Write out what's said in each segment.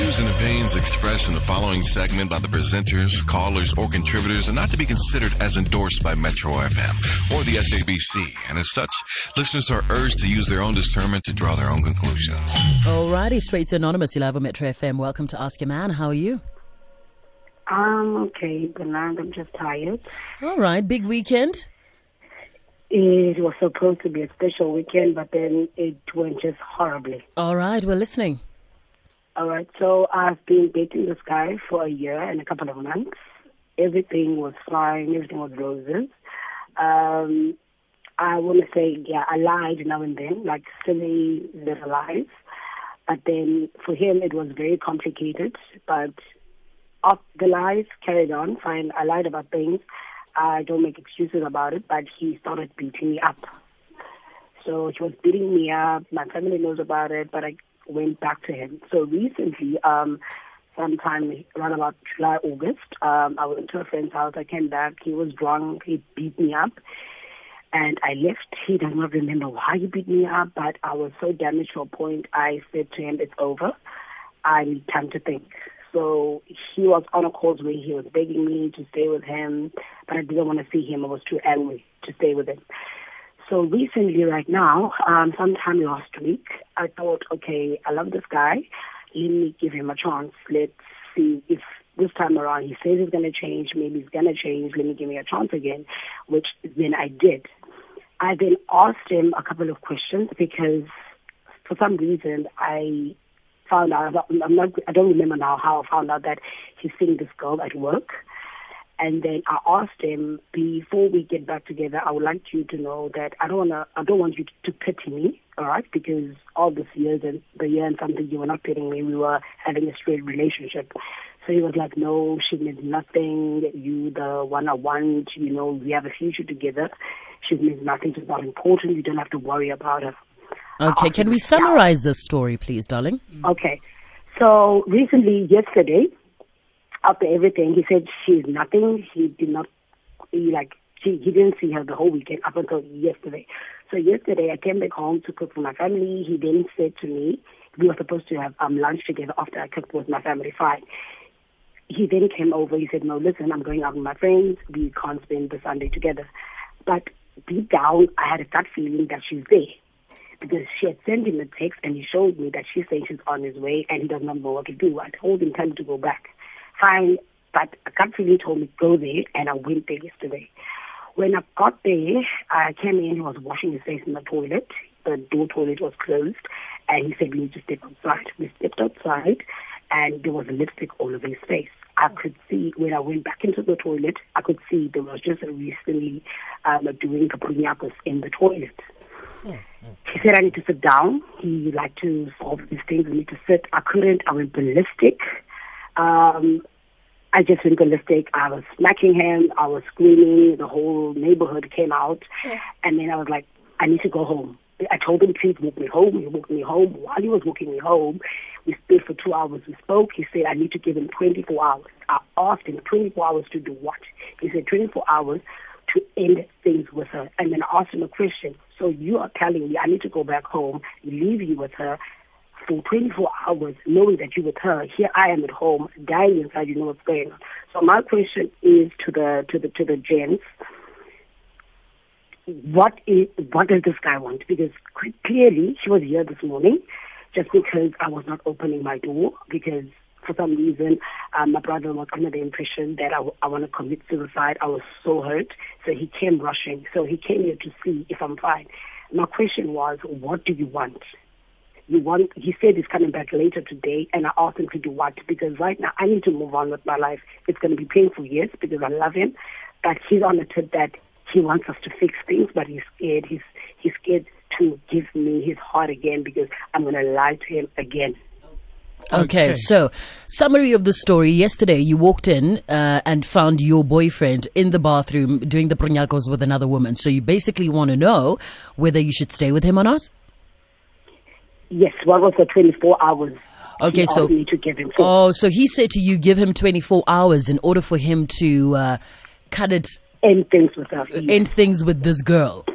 views and opinions expressed in the following segment by the presenters, callers, or contributors are not to be considered as endorsed by Metro FM or the SABC, and as such, listeners are urged to use their own discernment to draw their own conclusions. Alrighty, straight to Anonymous. You live on Metro FM. Welcome to Ask Your Man. How are you? I'm okay, but now I'm just tired. All right, big weekend. It was supposed to be a special weekend, but then it went just horribly. All right, we're listening. All right, so I've been dating this guy for a year and a couple of months. Everything was fine, everything was roses. Um, I want to say, yeah, I lied now and then, like silly little lies. But then for him, it was very complicated. But of the lies carried on, fine. I lied about things. I don't make excuses about it, but he started beating me up. So he was beating me up. My family knows about it, but I went back to him. So recently, um, sometime around about July, August, um, I went to a friend's house. I came back. He was drunk. He beat me up. And I left. He does not remember why he beat me up, but I was so damaged to a point. I said to him, it's over. I need time to think. So he was on a causeway. He was begging me to stay with him, but I didn't want to see him. I was too angry to stay with him. So recently, right now, um, sometime last week, I thought, okay, I love this guy. Let me give him a chance. Let's see if this time around he says he's going to change. Maybe he's going to change. Let me give him a chance again, which then I did. I then asked him a couple of questions because for some reason I found out, I'm not, I don't remember now how I found out that he's seeing this girl at work. And then I asked him, before we get back together, I would like you to know that I don't wanna, I don't want you to, to pity me, all right? Because all these years and the year and something you were not pitying me, we were having a straight relationship. So he was like, no, she means nothing. You the one I want. You know, we have a future together. She means nothing. She's not important. You don't have to worry about her. Okay, can we summarize this story, please, darling? Okay. So recently, yesterday, after everything, he said she's nothing. He did not, he like, she, he didn't see her the whole weekend up until yesterday. So yesterday, I came back home to cook for my family. He then said to me, we were supposed to have um, lunch together after I cooked with my family. Fine. He then came over. He said, no, listen, I'm going out with my friends. We can't spend the Sunday together. But deep down, I had a gut feeling that she's there because she had sent him a text and he showed me that she's saying she's on his way and he does not know what to do. I told him time to go back. Fine, but a gut feeling told me go there and I went there yesterday. When I got there, I came in, he was washing his face in the toilet. The door toilet was closed and he said we need to step outside. We stepped outside and there was lipstick all over his face. I could see when I went back into the toilet, I could see there was just a recently um, doing capunyakos in the toilet. He said I need to sit down. He liked to solve these things. I need to sit. I couldn't. I went ballistic. Um, I just went ballistic. I was smacking him. I was screaming. The whole neighborhood came out. And then I was like, I need to go home. I told him, please walk me home. He walked me home. While he was walking me home, we stayed for two hours. We spoke. He said, I need to give him 24 hours. I asked him, 24 hours to do what? He said, 24 hours to end things with her. And then I asked him a question. So you are telling me I need to go back home, leave you with her for 24 hours, knowing that you're with her. Here I am at home, dying inside. You know what's going on. So my question is to the to the to the gents. What is what does this guy want? Because clearly she was here this morning, just because I was not opening my door because for some reason, um, my brother was under the impression that I, I want to commit suicide. I was so hurt. So he came rushing. So he came here to see if I'm fine. My question was, what do you want? You want, he said he's coming back later today, and I asked him to do what? Because right now I need to move on with my life. It's going to be painful, yes, because I love him, but he's on the tip that he wants us to fix things, but he's scared. He's, he's scared to give me his heart again because I'm going to lie to him again. Okay, Okay. so summary of the story. Yesterday, you walked in uh, and found your boyfriend in the bathroom doing the prunyakos with another woman. So you basically want to know whether you should stay with him or not. Yes, what was the 24 hours? Okay, so- me to give him for. Oh, so he said to you, give him 24 hours in order for him to uh, cut it, end things with her. end things with this girl.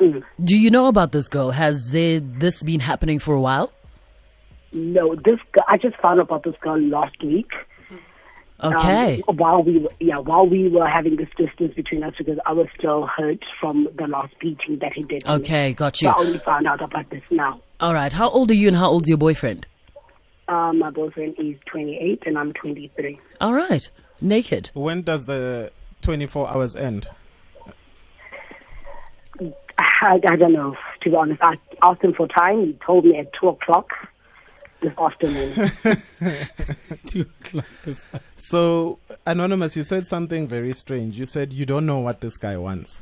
Mm. Do you know about this girl? Has there, this been happening for a while? no, this girl, I just found out about this girl last week. Okay. Um, while we were, yeah, while we were having this distance between us because I was still hurt from the last beating that he did. to me. Okay, got So you. I only found out about this now. All right. How old are you and how old's your boyfriend? Um, my boyfriend is 28 and I'm 23. All right. Naked. When does the 24 hours end? I, I don't know, to be honest. I asked him for time. He told me at 2 o'clock this afternoon. Two o'clock. So, Anonymous, you said something very strange. You said you don't know what this guy wants.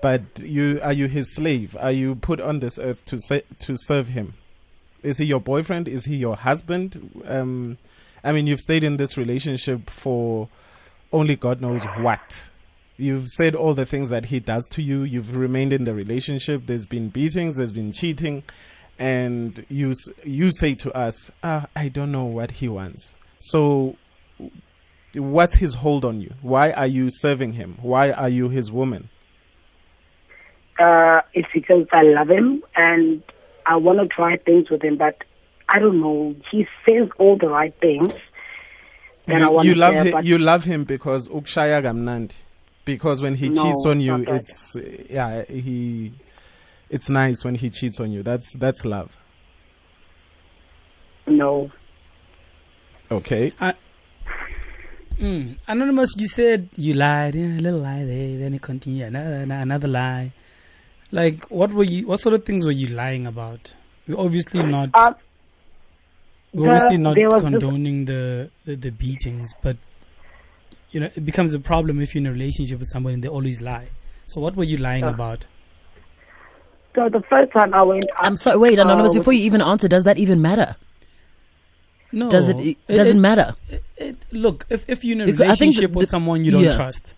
But you are you his slave? Are you put on this earth to se- to serve him? Is he your boyfriend? Is he your husband? Um, I mean, you've stayed in this relationship for only God knows what. You've said all the things that he does to you. You've remained in the relationship. There's been beatings. There's been cheating, and you you say to us, ah, "I don't know what he wants." So, what's his hold on you? Why are you serving him? Why are you his woman? uh, it's because I love him and I want to try things with him, but I don't know. He says all the right things I You, to love hear, him. You love him because ukshaya gamnandi. Because when he No, cheats on you, it's yeah he. It's nice when he cheats on you. That's that's love. no. Okay. I, Mm. Anonymous, you said you lied, yeah, a little lie there, then it continued, another, another lie. Like, what were you? What sort of things were you lying about? We're obviously not. Uh, we're obviously not there this- condoning the, the the beatings, but you know, it becomes a problem if you're in a relationship with someone and they always lie. So, what were you lying Uh, about? So the first time I went, up, I'm sorry. Wait, Anonymous, uh, before you even answer, does that even matter? No, Does it, it doesn't matter? it, look, if, if you're in a Because relationship the- with the- someone you don't yeah. trust,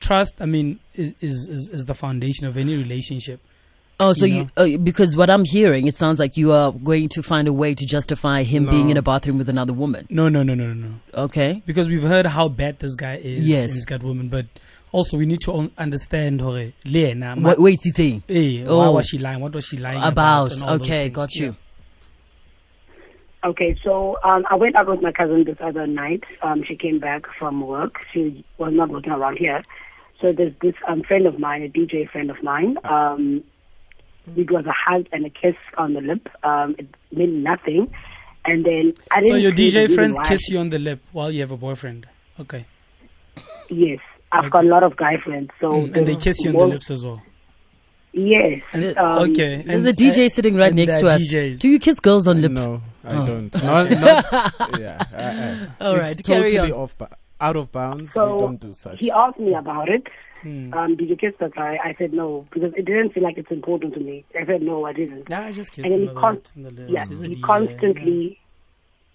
trust, I mean, is, is, is, is the foundation of any relationship. Oh, so you you, uh, because what I'm hearing, it sounds like you are going to find a way to justify him being in a bathroom with another woman. No, no, no, no, no, no. Okay. Because we've heard how bad this guy is. Yes. and He's got women, but also we need to understand hore, le yena, ma- Wait, wait, Titi. eh, why Oh. was she lying? What was she lying about? About. and all those Okay, got you. Okay, so um, I went out with my cousin this other night. Um, she came back from work. She was not working around here. So there's this um, friend of mine, a DJ friend of mine. Um, it was a hug and a kiss on the lip. Um, it meant nothing. And then I So didn't so your DJ friends kiss you on the lip while you have a boyfriend. Okay. Yes, I've Okay. got a lot of guy friends. So Mm, and they kiss you on the lips as well. Yes. And- um, okay. There's and- a DJ uh, sitting right next to us. DJs. Do you kiss girls on lips? No, I Oh. don't. Not, not, yeah. Uh, uh. All it's carry totally on. off, out of bounds. So we don't do such. he asked me about it. Hmm. Um, did you kiss the guy? I said no because it didn't feel like it's important to me. I said no, I didn't. Nah, I just kissed and him he on the con- lips- the yeah, he DJ, constantly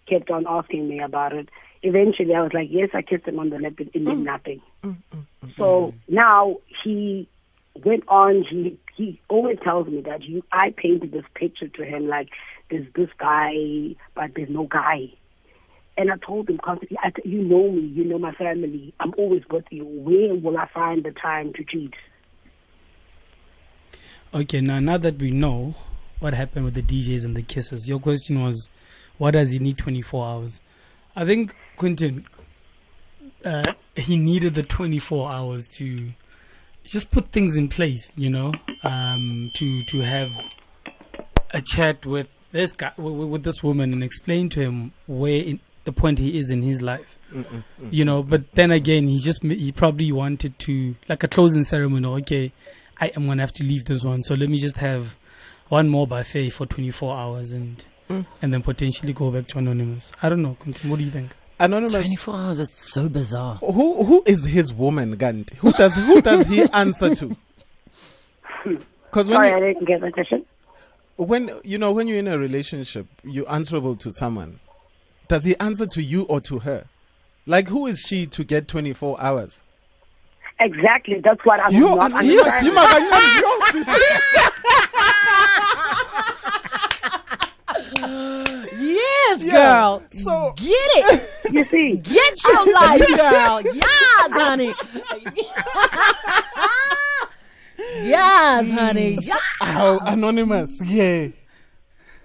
kept on asking me about it. Eventually, I was like, yes, I kissed him on the lip. It, it Mm. meant nothing. Mm, mm, mm, so now he went on. He he always tells me that you. I painted this picture to him like there's this guy, but there's no guy. And I told him constantly, I you know me, you know my family. I'm always with you. Where will I find the time to cheat? Okay, now now that we know what happened with the DJs and the kisses, your question was, what does he need 24 hours? I think Quentin, uh, he needed the 24 hours to just put things in place, you know, um, to to have a chat with this guy, with, with this woman, and explain to him where in, the point he is in his life Mm-mm, mm. you know but then again he just he probably wanted to like a closing ceremony okay i am gonna have to leave this one so let me just have one more buffet for 24 hours and Mm. and then potentially go back to anonymous i don't know what do you think Anonymous. 24 hours, that's so bizarre. Who who is his woman, Gandhi? Who does who does he answer to? Because when Sorry, you- I didn't get the question. when you know when you're in a relationship you're answerable to someone does he answer to you or to her like who is she to get 24 hours Exactly, that's what I'm Yo, not and- yes, understanding. you maganyana, yo, sis. Yes, Yeah, girl. so- Get it. You see, Get your life, girl. Yes, honey. yes, honey. So- oh, anonymous yeah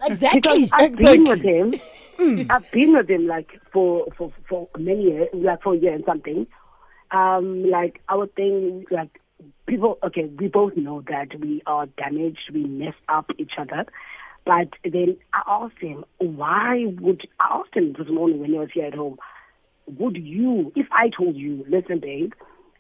Exactly. Because I've Exactly. been with him. I've been with him like for for for many years, like for a year and something. Um, like our thing, like people. Okay, we both know that we are damaged. We mess up each other. But then I asked him, why would I asked him this morning when he was here at home? Would you, if I told you, listen, babe,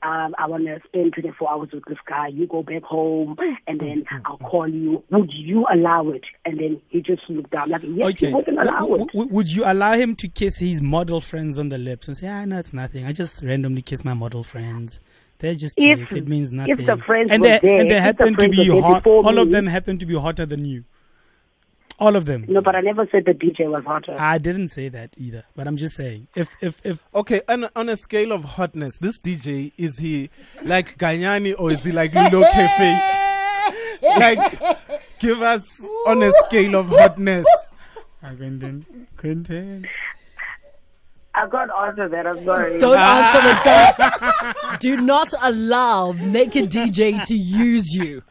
um, I want to spend 24 hours with this guy. You go back home, and then I'll call you. Would you allow it? And then he just looked down like, yes, Okay. he wouldn't allow W- it. w- would you allow him to kiss his model friends on the lips and say, ah, no, it's nothing. I just randomly kiss my model friends. They're just If- chicks. It means nothing. if the friends and were they, there, and they if the happen to be hot. All of them happen to be hotter than you. All of them. No, but I never said the DJ was hotter. I didn't say that either. But I'm just saying, if if if Okay, on, a- on a scale of hotness, this DJ is he like Ganyani or is he like Lilo Cafe? like, give us on a scale of hotness. Ah, Quentin, Quentin. I can't answer that. I'm sorry. Don't answer the guy. Do not allow naked DJ to use you.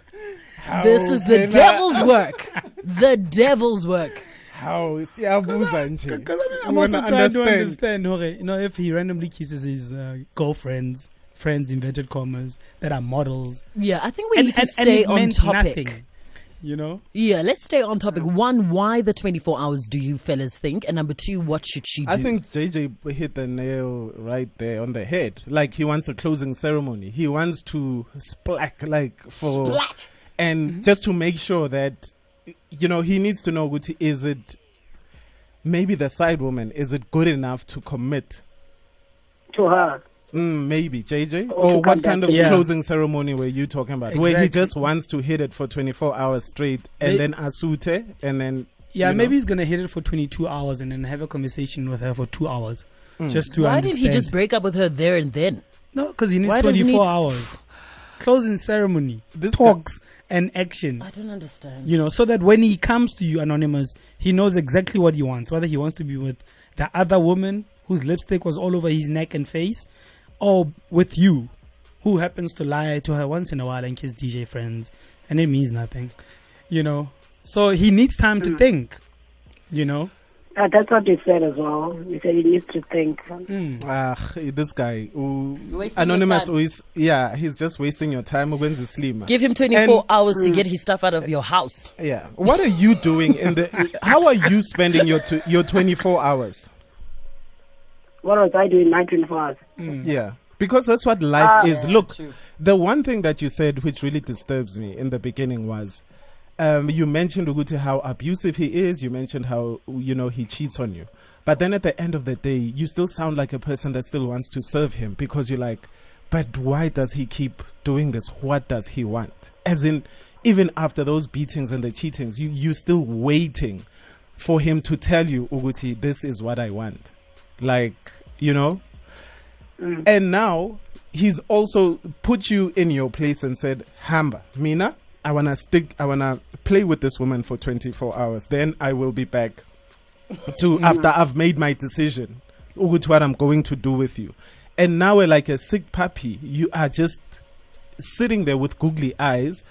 This is the can I- devil's work. The devil's work. How siyabuza nje. Because I mean, I'm We also wanna trying to understand, okay, you know, if he randomly kisses his uh, girlfriends, friends, inverted commas, that are models, Yeah, I think we and, need to and, stay and it on meant topic. nothing, you know. Yeah, let's stay on topic. One, why the 24 hours do you fellas think? And number two, what should she do? I think JJ hit the nail right there on the head. Like he wants a closing ceremony. He wants to splack like for and just to make sure that you know he needs to know Guti, is it maybe the side woman is it good enough to commit to her. Mm, maybe JJ, Or or what kind of. Yeah. closing ceremony were you talking about? Where he just wants to hit it for 24 hours straight, and May- then asute, and then Yeah, maybe know? he's gonna hit it for 22 hours and then have a conversation with her for two hours, Mm. just to why understand. didn't he just break up with her there and then? No, because he needs Why does he 24 need- hours. Closing ceremony, This talks, and action. I don't understand. You know, so that when he comes to you, Anonymous, he knows exactly what he wants. Whether he wants to be with the other woman whose lipstick was all over his neck and face, or with you, who happens to lie to her once in a while and kiss DJ friends, and it means nothing. You know, so he needs time to mm. think. You know, Uh, that's what he said as well. He said he needs to think. Mm. Ah, this guy, who, anonymous, who is yeah, he's just wasting your time. Ukwenza slim. Give him 24 And- hours to get his stuff out of your house. Yeah, what are you doing in the? How are you spending your tw- your 24 hours? What was I doing? Nine twenty-four hours. Yeah, because that's what life Ah. is. Look, true. the one thing that you said which really disturbs me in the beginning was. Um, you mentioned Uguti how abusive he is. You mentioned how you know he cheats on you, but then at the end of the day, you still sound like a person that still wants to serve him because you're like, but why does he keep doing this? What does he want? As in, even after those beatings and the cheatings, you you still waiting for him to tell you, Uguti, this is what I want. Like, you know, and now he's also put you in your place and said, Hamba, Mina, I wanna stick I wanna play with this woman for twenty four hours. Then I will be back to mm-hmm. after I've made my decision. Ukuthi what I'm going to do with you. And now we're like a sick puppy. You are just sitting there with googly eyes.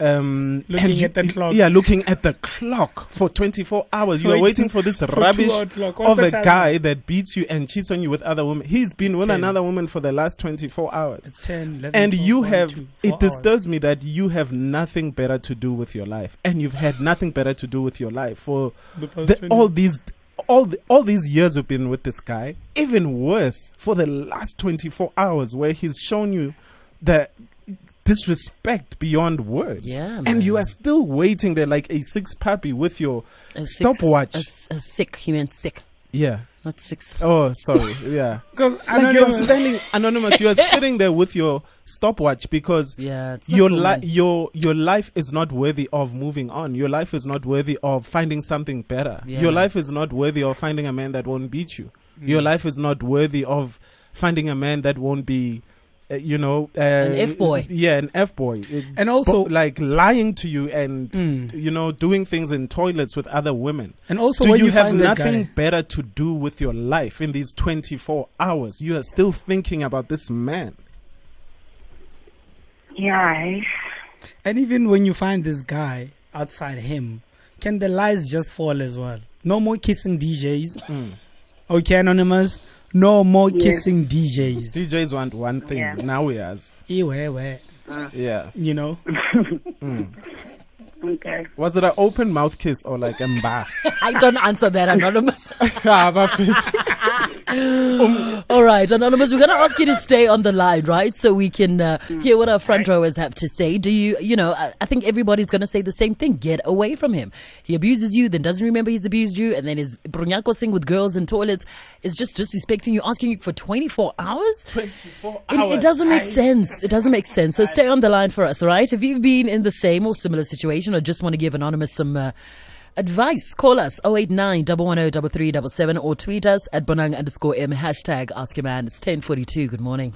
Um, Looking you- at the clock. Yeah, looking at the clock for 24 hours. You are Waiting for this for rubbish two o'clock. What's of a time? guy that beats you and cheats on you with other women. He's been with 10. another woman for the last 24 hours. it's 10, 11, And 12, you 1, have, 2, four it hours. disturbs me that you have nothing better to do with your life. And you've had nothing better to do with your life for The the, all these. All the, all these years you've been with this guy, even worse for the last 24 hours, where he's shown you the disrespect beyond words. Yeah, and you are still waiting there like a six puppy with your A six- Stopwatch. A, s- a sick. He meant sick, yeah. not six. Oh, sorry. Yeah. Because like you're standing anonymous. You are sitting there with your stopwatch because Yeah, your cool, li- your your life is not worthy of moving on. Your life is not worthy of finding something better. Yeah. Your life is not worthy of finding a man that won't beat you. Your Mm. life is not worthy of finding a man that won't be. Uh, you know, uh, an F-boy. Yeah, an f boy, And also- like lying to you and Mm. you know doing things in toilets with other women. And also, Do when you, you, have nothing better to do with your life in these 24 hours? You are still thinking about this man. Yeah. and even when you find this guy outside him can the lies just fall as well? No more kissing DJs. Okay, Anonymous. No more Yes. kissing DJs. DJs want one thing. Yeah. Now he has. Ewe, we, uh. Yeah. You know? Hmm. Okay. Was it an open mouth kiss or like a mba? I don't answer that, Anonymous. Ah, All right, Anonymous, we're going to ask you to stay on the line, right? So we can uh, hear what our front rowers have to say. Do you, you know, I, I think everybody's going to say the same thing. Get away from him. He abuses you, then doesn't remember he's abused you, and then is brunyako sing with girls in toilets. Is just disrespecting you, asking you for 24 hours? 24 It, it doesn't make sense. It doesn't make sense. So stay on the line for us, all right? If you've been in the same or similar situation or just want to give Anonymous some uh, advice, call us 089 110 3377 or tweet us at bonang underscore m hashtag ask your man. It's 1042. Good morning.